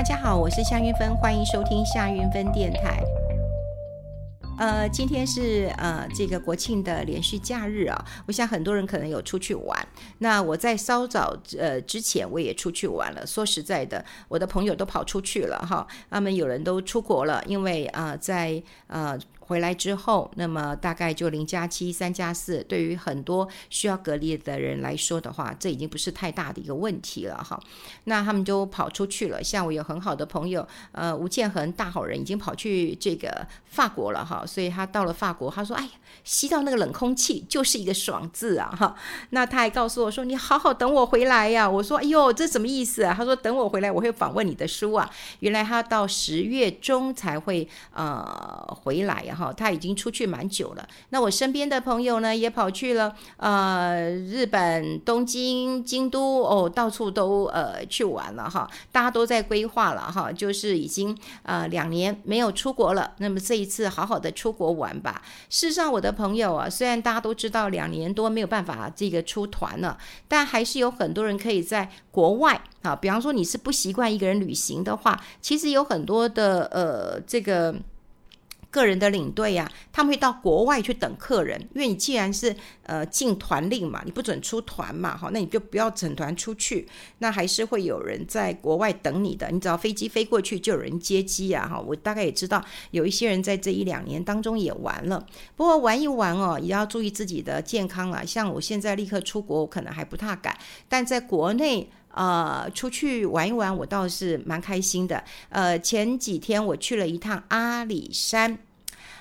大家好，我是夏云芬，欢迎收听夏云芬电台。呃，今天是呃这个国庆的连续假日啊，我想很多人可能有出去玩。那我在稍早呃之前我也出去玩了。说实在的，我的朋友都跑出去了哈，他们有人都出国了，因为啊、在啊。回来之后，那么大概就零加七、三加四，对于很多需要隔离的人来说的话，这已经不是太大的一个问题了哈。那他们就跑出去了，像我有很好的朋友，呃，吴建恒大好人已经跑去这个法国了哈，所以他到了法国，他说：“哎呀，吸到那个冷空气就是一个爽字啊哈。”那他还告诉我说：“你好好等我回来呀。”我说：“哎呦，这什么意思啊？”他说：“等我回来，我会访问你的书啊。”原来他到十月中才会呃回来呀。好，他已经出去蛮久了。那我身边的朋友呢，也跑去了呃日本东京、京都哦，到处都呃去玩了哈。大家都在规划了哈，就是已经呃两年没有出国了。那么这一次好好的出国玩吧。事实上，我的朋友啊，虽然大家都知道两年多没有办法这个出团了，但还是有很多人可以在国外啊。比方说你是不习惯一个人旅行的话，其实有很多的呃这个。个人的领队呀、啊，他们会到国外去等客人，因为你既然是呃进团令嘛，你不准出团嘛，哈，那你就不要整团出去，那还是会有人在国外等你的。你只要飞机飞过去，就有人接机啊，哈，我大概也知道有一些人在这一两年当中也玩了，不过玩一玩哦，也要注意自己的健康啊。像我现在立刻出国，我可能还不太敢，但在国内。呃，出去玩一玩，我倒是蛮开心的。呃，前几天我去了一趟阿里山。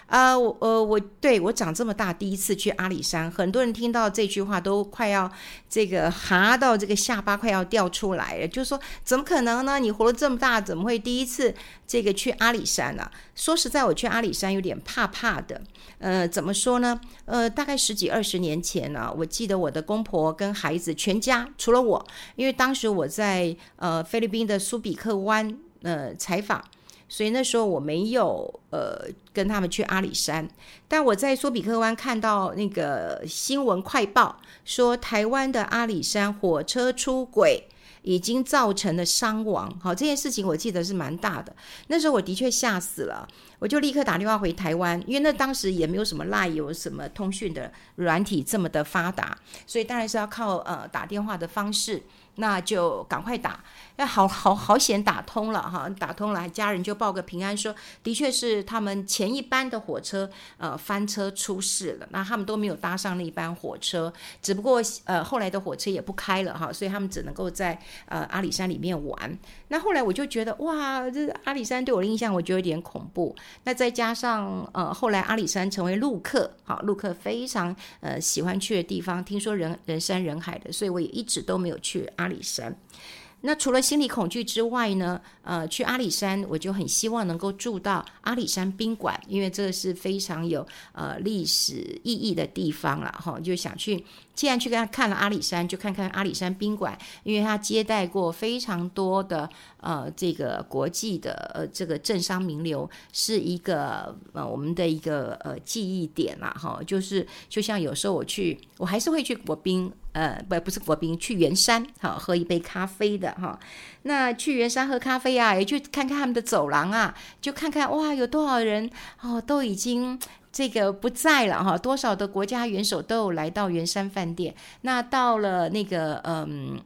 呃，我呃，我对我长这么大第一次去阿里山，很多人听到这句话都快要这个哈到这个下巴快要掉出来了，就说怎么可能呢？你活了这么大，怎么会第一次这个去阿里山呢？说实在，我去阿里山有点怕怕的。呃，怎么说呢？呃，大概十几二十年前呢，我记得我的公婆跟孩子全家除了我，因为当时我在呃菲律宾的苏比克湾呃采访。所以那时候我没有呃跟他们去阿里山，但我在苏比克湾看到那个新闻快报说台湾的阿里山火车出轨已经造成了伤亡，好，这件事情我记得是蛮大的。那时候我的确吓死了，我就立刻打电话回台湾，因为那当时也没有什么 LINE，有什么通讯的软体这么的发达，所以当然是要靠呃打电话的方式。那就赶快打，要好好好险打通了哈，打通了，家人就报个平安说，的确是他们前一班的火车呃翻车出事了，那他们都没有搭上那班火车，只不过呃后来的火车也不开了哈，所以他们只能够在呃阿里山里面玩。那后来我就觉得哇，这阿里山对我的印象我觉得有点恐怖。那再加上呃后来阿里山成为陆客，好陆客非常呃喜欢去的地方，听说人人山人海的，所以我也一直都没有去。阿里山，那除了心理恐惧之外呢？呃，去阿里山我就很希望能够住到阿里山宾馆，因为这个是非常有呃历史意义的地方了哈。就想去，既然去看看了阿里山，就看看阿里山宾馆，因为他接待过非常多的呃这个国际的呃这个政商名流，是一个呃我们的一个呃记忆点啦哈。就是就像有时候我去，我还是会去国宾。呃，不，不是国宾，去圆山，哈，喝一杯咖啡的哈。那去圆山喝咖啡啊，也去看看他们的走廊啊，就看看哇，有多少人哦，都已经这个不在了哈。多少的国家元首都有来到圆山饭店。那到了那个嗯。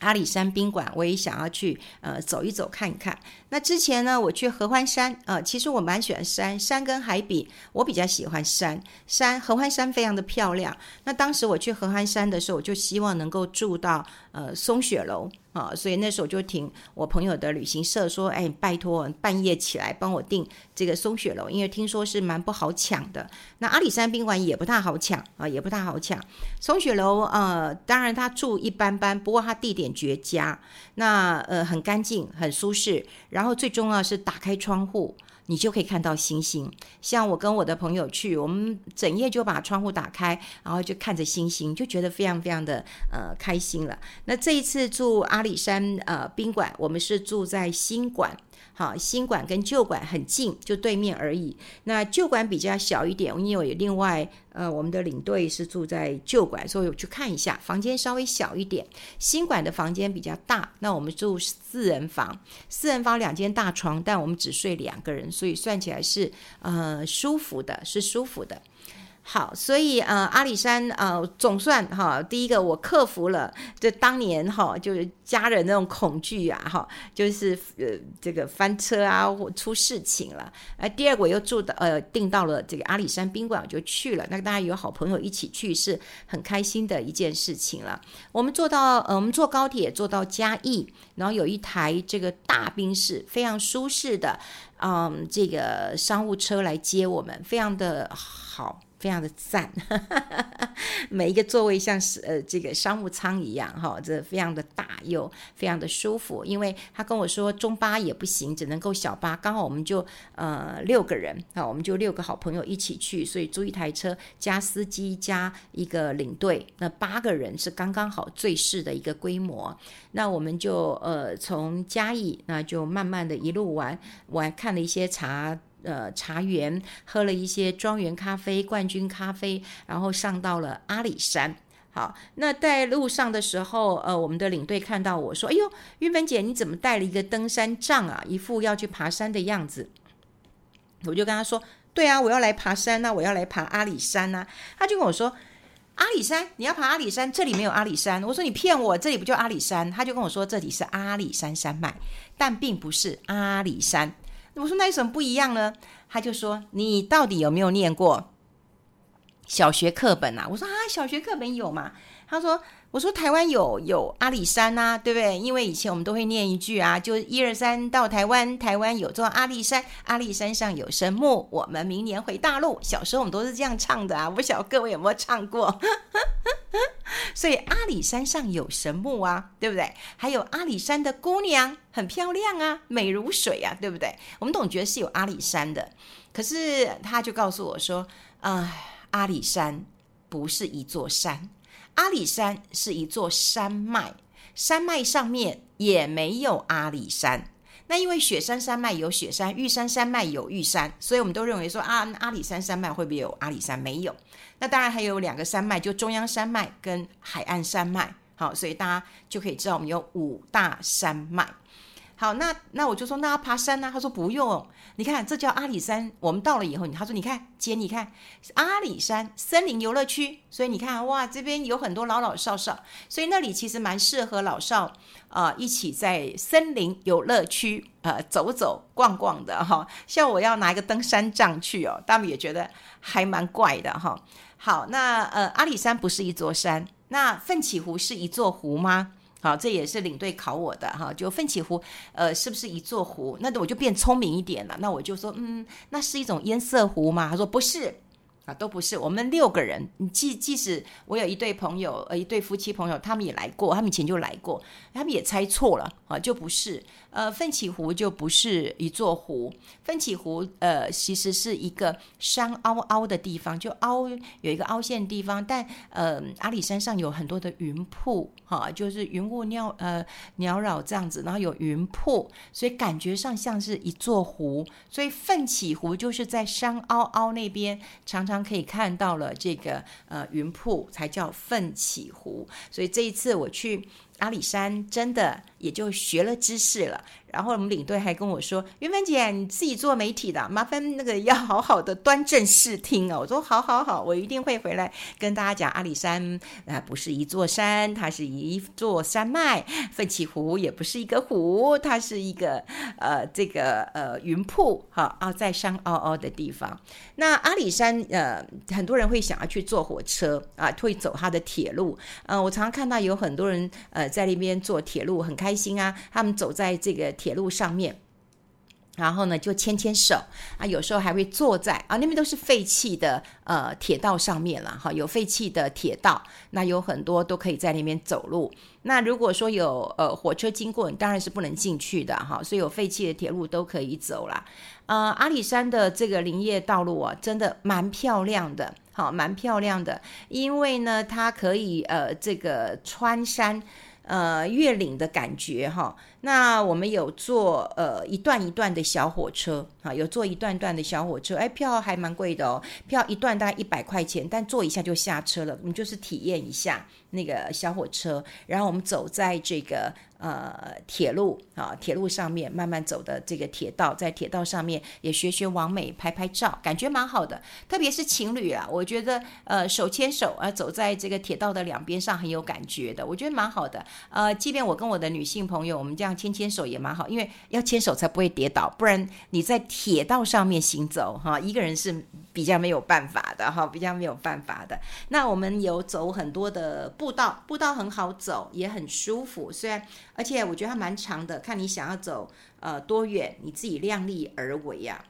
阿里山宾馆，我也想要去呃走一走看一看。那之前呢，我去合欢山、呃，其实我蛮喜欢山，山跟海比，我比较喜欢山。山合欢山非常的漂亮。那当时我去合欢山的时候，我就希望能够住到呃松雪楼。啊，所以那时候就听我朋友的旅行社说，哎，拜托半夜起来帮我订这个松雪楼，因为听说是蛮不好抢的。那阿里山宾馆也不太好抢啊，也不太好抢。松雪楼呃，当然它住一般般，不过它地点绝佳，那呃很干净，很舒适，然后最重要是打开窗户。你就可以看到星星，像我跟我的朋友去，我们整夜就把窗户打开，然后就看着星星，就觉得非常非常的呃开心了。那这一次住阿里山呃宾馆，我们是住在新馆。好，新馆跟旧馆很近，就对面而已。那旧馆比较小一点，因为有另外呃，我们的领队是住在旧馆，所以我去看一下，房间稍微小一点。新馆的房间比较大，那我们住四人房，四人房两间大床，但我们只睡两个人，所以算起来是呃舒服的，是舒服的。好，所以呃，阿里山呃，总算哈，第一个我克服了这当年哈，就是家人那种恐惧啊哈，就是呃这个翻车啊或出事情了。呃，第二个我又住的呃订到了这个阿里山宾馆，我就去了。那个大家有好朋友一起去是很开心的一件事情了。我们坐到呃，我们坐高铁坐到嘉义，然后有一台这个大宾士，非常舒适的嗯这个商务车来接我们，非常的好。非常的赞，每一个座位像是呃这个商务舱一样哈，这非常的大又非常的舒服。因为他跟我说中巴也不行，只能够小巴。刚好我们就呃六个人啊，我们就六个好朋友一起去，所以租一台车加司机加一个领队，那八个人是刚刚好最适的一个规模。那我们就呃从嘉义那就慢慢的一路玩，我还看了一些茶。呃，茶园喝了一些庄园咖啡、冠军咖啡，然后上到了阿里山。好，那在路上的时候，呃，我们的领队看到我说：“哎呦，韵芬姐，你怎么带了一个登山杖啊？一副要去爬山的样子。”我就跟他说：“对啊，我要来爬山啊，我要来爬阿里山啊。”他就跟我说：“阿里山，你要爬阿里山？这里没有阿里山。”我说：“你骗我，这里不就阿里山？”他就跟我说：“这里是阿里山山脉，但并不是阿里山。”我说那有什么不一样呢？他就说，你到底有没有念过小学课本啊？我说啊，小学课本有嘛？他说，我说台湾有有阿里山啊，对不对？因为以前我们都会念一句啊，就一二三到台湾，台湾有座阿里山，阿里山上有神木，我们明年回大陆。小时候我们都是这样唱的啊，不晓得各位有没有唱过？所以阿里山上有神木啊，对不对？还有阿里山的姑娘很漂亮啊，美如水啊，对不对？我们总觉得是有阿里山的，可是他就告诉我说，啊，阿里山不是一座山，阿里山是一座山脉，山脉上面也没有阿里山。那因为雪山山脉有雪山，玉山山脉有玉山，所以我们都认为说啊，阿里山山脉会不会有阿里山？没有。那当然还有两个山脉，就中央山脉跟海岸山脉。好，所以大家就可以知道我们有五大山脉。好，那那我就说，那要爬山呢？他说不用，你看这叫阿里山。我们到了以后，他说你看姐，你看阿里山森林游乐区，所以你看哇，这边有很多老老少少，所以那里其实蛮适合老少啊、一起在森林游乐区呃走走逛逛的哈。像我要拿一个登山杖去哦，他们也觉得还蛮怪的哈。好，那呃阿里山不是一座山，那奋起湖是一座湖吗？好，这也是领队考我的哈，就奋起湖，呃，是不是一座湖？那我就变聪明一点了，那我就说，嗯，那是一种烟色湖吗？他说不是。啊，都不是。我们六个人，即即使我有一对朋友，呃，一对夫妻朋友，他们也来过，他们以前就来过，他们也猜错了啊，就不是。呃，奋起湖就不是一座湖，奋起湖呃，其实是一个山凹凹的地方，就凹有一个凹陷的地方。但呃，阿里山上有很多的云瀑，哈、就是云雾鸟呃缭绕这样子，然后有云瀑，所以感觉上像是一座湖。所以奋起湖就是在山凹凹那边常常。可以看到了这个呃云瀑，才叫奋起湖。所以这一次我去阿里山，真的也就学了知识了。然后我们领队还跟我说：“云芬姐，你自己做媒体的，麻烦那个要好好的端正视听哦。”我说：“好好好，我一定会回来跟大家讲阿里山啊、呃，不是一座山，它是一座山脉；奋起湖也不是一个湖，它是一个呃这个呃云瀑哈啊，在山凹凹的地方。那阿里山呃，很多人会想要去坐火车啊，会走它的铁路。呃，我常常看到有很多人呃在那边坐铁路，很开心啊，他们走在这个。铁路上面，然后呢就牵牵手啊，有时候还会坐在啊，那边都是废弃的呃铁道上面了哈，有废弃的铁道，那有很多都可以在那边走路。那如果说有呃火车经过，你当然是不能进去的哈，所以有废弃的铁路都可以走啦。呃，阿里山的这个林业道路啊，真的蛮漂亮的，好，蛮漂亮的，因为呢，它可以呃这个穿山。呃，越岭的感觉哈，那我们有坐呃一段一段的小火车啊，有坐一段段的小火车，哎，票还蛮贵的哦，票一段大概一百块钱，但坐一下就下车了，你就是体验一下那个小火车，然后我们走在这个。呃，铁路啊，铁路上面慢慢走的这个铁道，在铁道上面也学学网美拍拍照，感觉蛮好的。特别是情侣啊，我觉得呃手牵手啊，走在这个铁道的两边上很有感觉的，我觉得蛮好的。呃，即便我跟我的女性朋友，我们这样牵牵手也蛮好，因为要牵手才不会跌倒，不然你在铁道上面行走哈，一个人是比较没有办法的哈，比较没有办法的。那我们有走很多的步道，步道很好走，也很舒服，虽然。而且我觉得它蛮长的，看你想要走呃多远，你自己量力而为呀、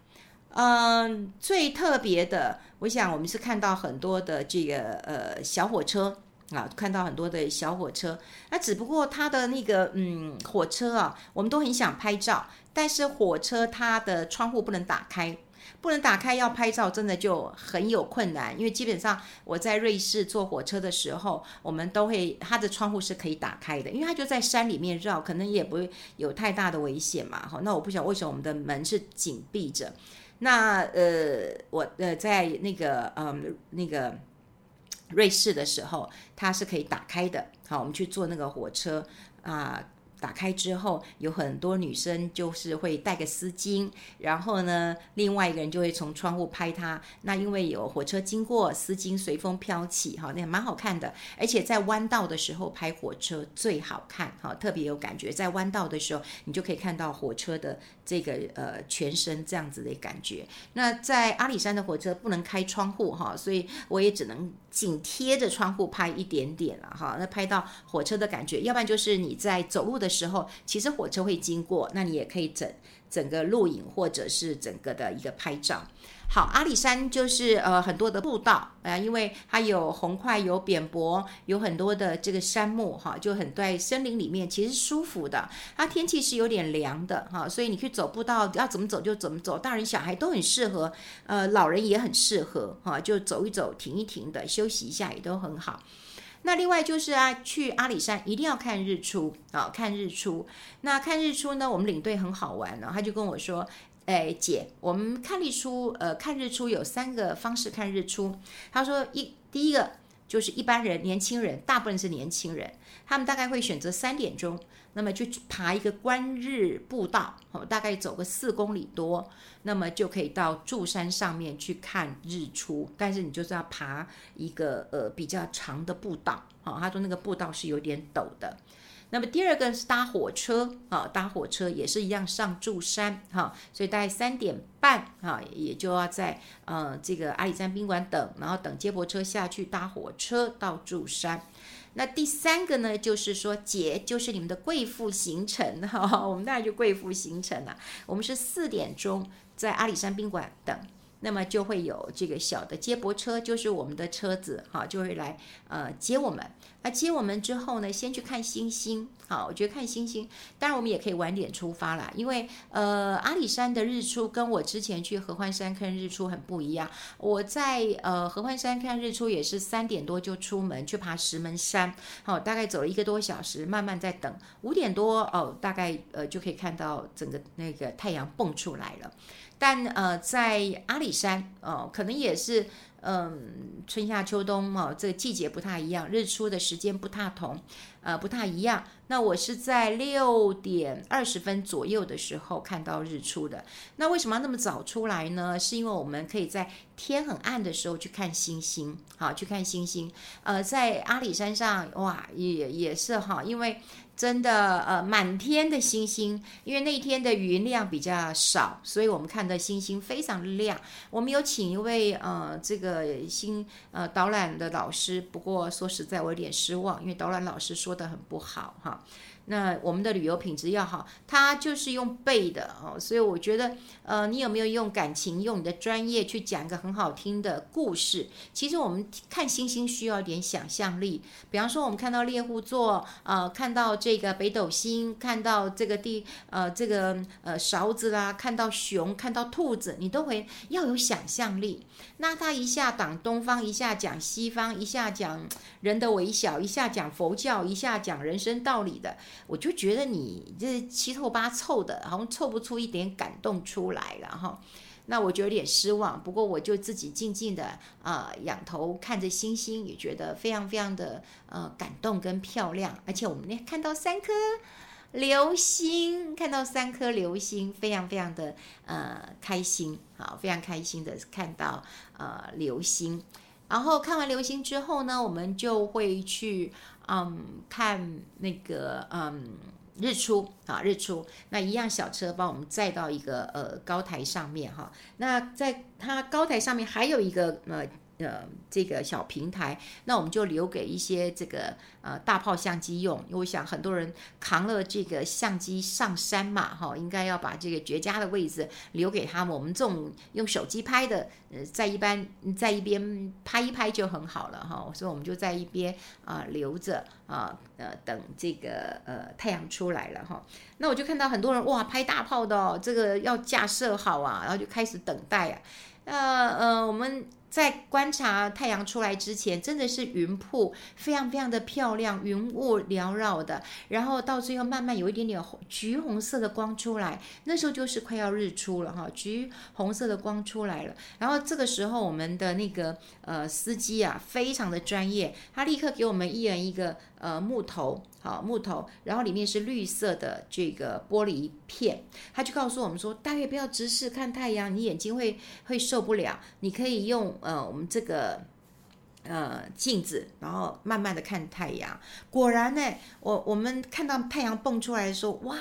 啊。嗯，最特别的，我想我们是看到很多的这个呃小火车啊，看到很多的小火车。那只不过它的那个嗯火车啊，我们都很想拍照，但是火车它的窗户不能打开。不能打开要拍照，真的就很有困难。因为基本上我在瑞士坐火车的时候，我们都会它的窗户是可以打开的，因为它就在山里面绕，可能也不会有太大的危险嘛。好，那我不晓得为什么我们的门是紧闭着。那呃，我呃在那个嗯那个瑞士的时候，它是可以打开的。好，我们去坐那个火车啊。打开之后，有很多女生就是会带个丝巾，然后呢，另外一个人就会从窗户拍她。那因为有火车经过，丝巾随风飘起，哈，那蛮好看的。而且在弯道的时候拍火车最好看，哈，特别有感觉。在弯道的时候，你就可以看到火车的这个呃全身这样子的感觉。那在阿里山的火车不能开窗户，哈，所以我也只能紧贴着窗户拍一点点了，哈。那拍到火车的感觉，要不然就是你在走路的。时候，其实火车会经过，那你也可以整整个录影或者是整个的一个拍照。好，阿里山就是呃很多的步道啊、因为它有红块有扁柏，有很多的这个杉木哈，就很在森林里面，其实舒服的。它天气是有点凉的哈，所以你去走步道要怎么走就怎么走，大人小孩都很适合，呃，老人也很适合哈，就走一走，停一停的，休息一下也都很好。那另外就是啊，去阿里山一定要看日出啊、哦！看日出。那看日出呢，我们领队很好玩呢、哦，他就跟我说：“哎，姐，我们看日出，呃，看日出有三个方式看日出。”他说一第一个就是一般人，年轻人，大部分是年轻人，他们大概会选择三点钟。那么去爬一个观日步道，哦，大概走个四公里多，那么就可以到柱山上面去看日出。但是你就是要爬一个呃比较长的步道，好，他说那个步道是有点陡的。那么第二个是搭火车，啊，搭火车也是一样上柱山，哈，所以大概三点半，哈，也就要在呃这个阿里山宾馆等，然后等接驳车下去搭火车到柱山。那第三个呢，就是说，姐就是你们的贵妇行程哈，我们当然就贵妇行程了。我们是四点钟在阿里山宾馆等。那么就会有这个小的接驳车，就是我们的车子，哈，就会来呃接我们。那接我们之后呢，先去看星星，好，我觉得看星星，当然我们也可以晚点出发啦，因为呃阿里山的日出跟我之前去合欢山看日出很不一样。我在呃合欢山看日出也是三点多就出门去爬石门山，好，大概走了一个多小时，慢慢在等，五点多哦，大概呃就可以看到整个那个太阳蹦出来了。但呃，在阿里山哦，可能也是嗯，春夏秋冬哦，这个季节不太一样，日出的时间不太同，呃，不太一样。那我是在六点二十分左右的时候看到日出的。那为什么要那么早出来呢？是因为我们可以在天很暗的时候去看星星，好，去看星星。呃，在阿里山上哇，也也是哈，因为。真的，呃，满天的星星，因为那天的云量比较少，所以我们看的星星非常亮。我们有请一位呃，这个星呃导览的老师，不过说实在我有点失望，因为导览老师说的很不好哈。那我们的旅游品质要好，他就是用背的哦，所以我觉得，呃，你有没有用感情、用你的专业去讲一个很好听的故事？其实我们看星星需要一点想象力。比方说，我们看到猎户座，呃，看到这个北斗星，看到这个地，呃，这个呃勺子啦，看到熊，看到兔子，你都会要有想象力。那他一下讲东方，一下讲西方，一下讲人的微小，一下讲佛教，一下讲人生道理的，我就觉得你这七凑八凑的，好像凑不出一点感动出来了哈。那我就有点失望。不过我就自己静静的啊、仰头看着星星，也觉得非常非常的呃感动跟漂亮。而且我们呢看到三颗流星，看到三颗流星，非常非常的呃开心，好，非常开心的看到呃流星。然后看完流星之后呢，我们就会去嗯看那个嗯日出啊日出。那一辆小车帮我们载到一个呃高台上面哈。那在它高台上面还有一个呃。呃，这个小平台，那我们就留给一些这个呃大炮相机用，因为我想很多人扛了这个相机上山嘛，哈，应该要把这个绝佳的位置留给他们。我们这种用手机拍的，呃，在一般在一边拍一拍就很好了，哈，所以我们就在一边啊、留着啊，呃，等这个呃太阳出来了哈。那我就看到很多人哇拍大炮的哦，这个要架设好啊，然后就开始等待啊，呃呃我们。在观察太阳出来之前，真的是云瀑非常非常的漂亮，云雾缭绕的，然后到最后慢慢有一点点橘红色的光出来，那时候就是快要日出了哈，橘红色的光出来了，然后这个时候我们的那个呃司机啊，非常的专业，他立刻给我们一人一个。呃，木头，好木头，然后里面是绿色的这个玻璃片，他就告诉我们说，大约不要直视看太阳，你眼睛会会受不了，你可以用呃我们这个。呃，镜子，然后慢慢的看太阳。果然呢，我我们看到太阳蹦出来的时候，哇，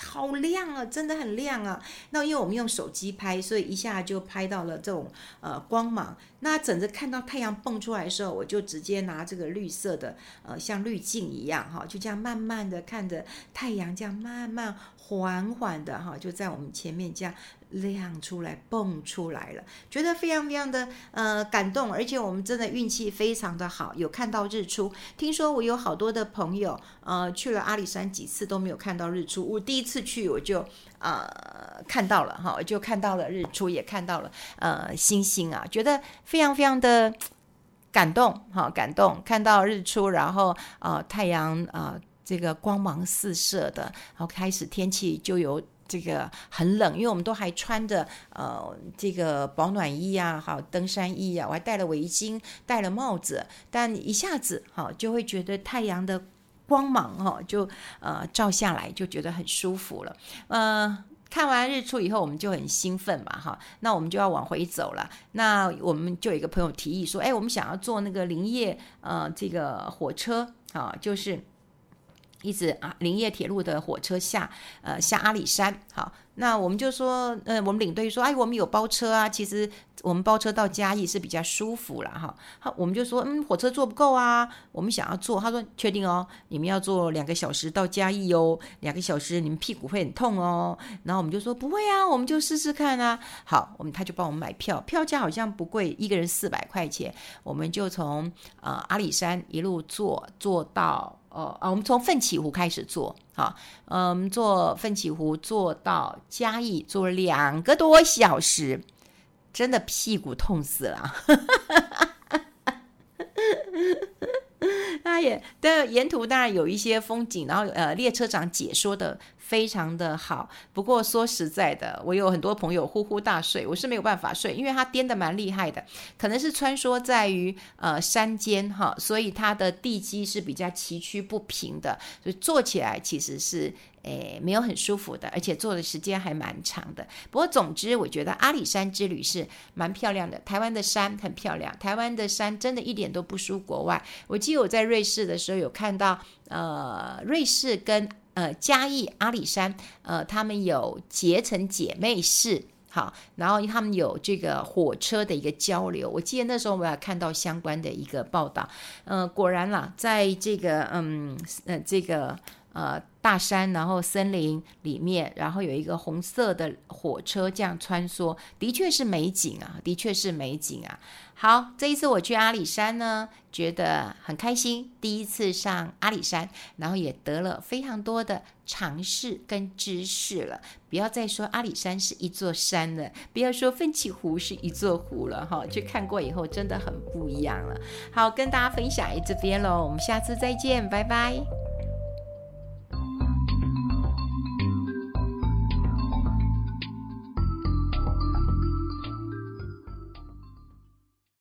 好亮啊，真的很亮啊。那因为我们用手机拍，所以一下就拍到了这种呃光芒。那整着看到太阳蹦出来的时候，我就直接拿这个绿色的呃像滤镜一样哈，就这样慢慢的看着太阳，这样慢慢缓缓的哈，就在我们前面这样。亮出来，蹦出来了，觉得非常非常的呃感动，而且我们真的运气非常的好，有看到日出。听说我有好多的朋友呃去了阿里山几次都没有看到日出，我第一次去我就呃看到了哈，就看到了日出，也看到了呃星星啊，觉得非常非常的感动哈，感动看到日出，然后呃太阳啊、呃、这个光芒四射的，然后开始天气就有。这个很冷，因为我们都还穿着呃这个保暖衣啊，好登山衣啊，我还戴了围巾，戴了帽子，但一下子哈就会觉得太阳的光芒哈就呃照下来，就觉得很舒服了。呃，看完日出以后，我们就很兴奋嘛哈，那我们就要往回走了。那我们就有一个朋友提议说，哎，我们想要坐那个林业呃这个火车啊，就是。一直啊，林业铁路的火车下，呃，下阿里山。好，那我们就说，呃，我们领队说，哎，我们有包车啊。其实我们包车到嘉义是比较舒服了哈。好，我们就说，嗯，火车坐不够啊，我们想要坐。他说，确定哦，你们要坐两个小时到嘉义哦，两个小时你们屁股会很痛哦。然后我们就说不会啊，我们就试试看啊。好，我们他就帮我们买票，票价好像不贵，一个人四百块钱，我们就从呃阿里山一路坐坐到。哦啊，我们从奋起湖开始做，好，嗯，做奋起湖做到嘉义，坐两个多小时，真的屁股痛死了。那也，的沿途当然有一些风景，然后呃，列车长解说的。非常的好，不过说实在的，我有很多朋友呼呼大睡，我是没有办法睡，因为它颠的蛮厉害的，可能是穿梭在于呃山间哈，所以它的地基是比较崎岖不平的，所以坐起来其实是诶没有很舒服的，而且坐的时间还蛮长的。不过总之，我觉得阿里山之旅是蛮漂亮的，台湾的山很漂亮，台湾的山真的一点都不输国外。我记得我在瑞士的时候有看到呃瑞士跟呃，嘉义阿里山，呃，他们有结成姐妹市，好，然后他们有这个火车的一个交流。我记得那时候我有看到相关的一个报道，呃，果然啦，在这个嗯呃这个呃大山，然后森林里面，然后有一个红色的火车这样穿梭，的确是美景啊，的确是美景啊。好，这一次我去阿里山呢，觉得很开心，第一次上阿里山，然后也得了非常多的尝试跟知识了。不要再说阿里山是一座山了，不要说奋起湖是一座湖了，哈，去看过以后真的很不一样了。好，跟大家分享这边喽，我们下次再见，拜拜。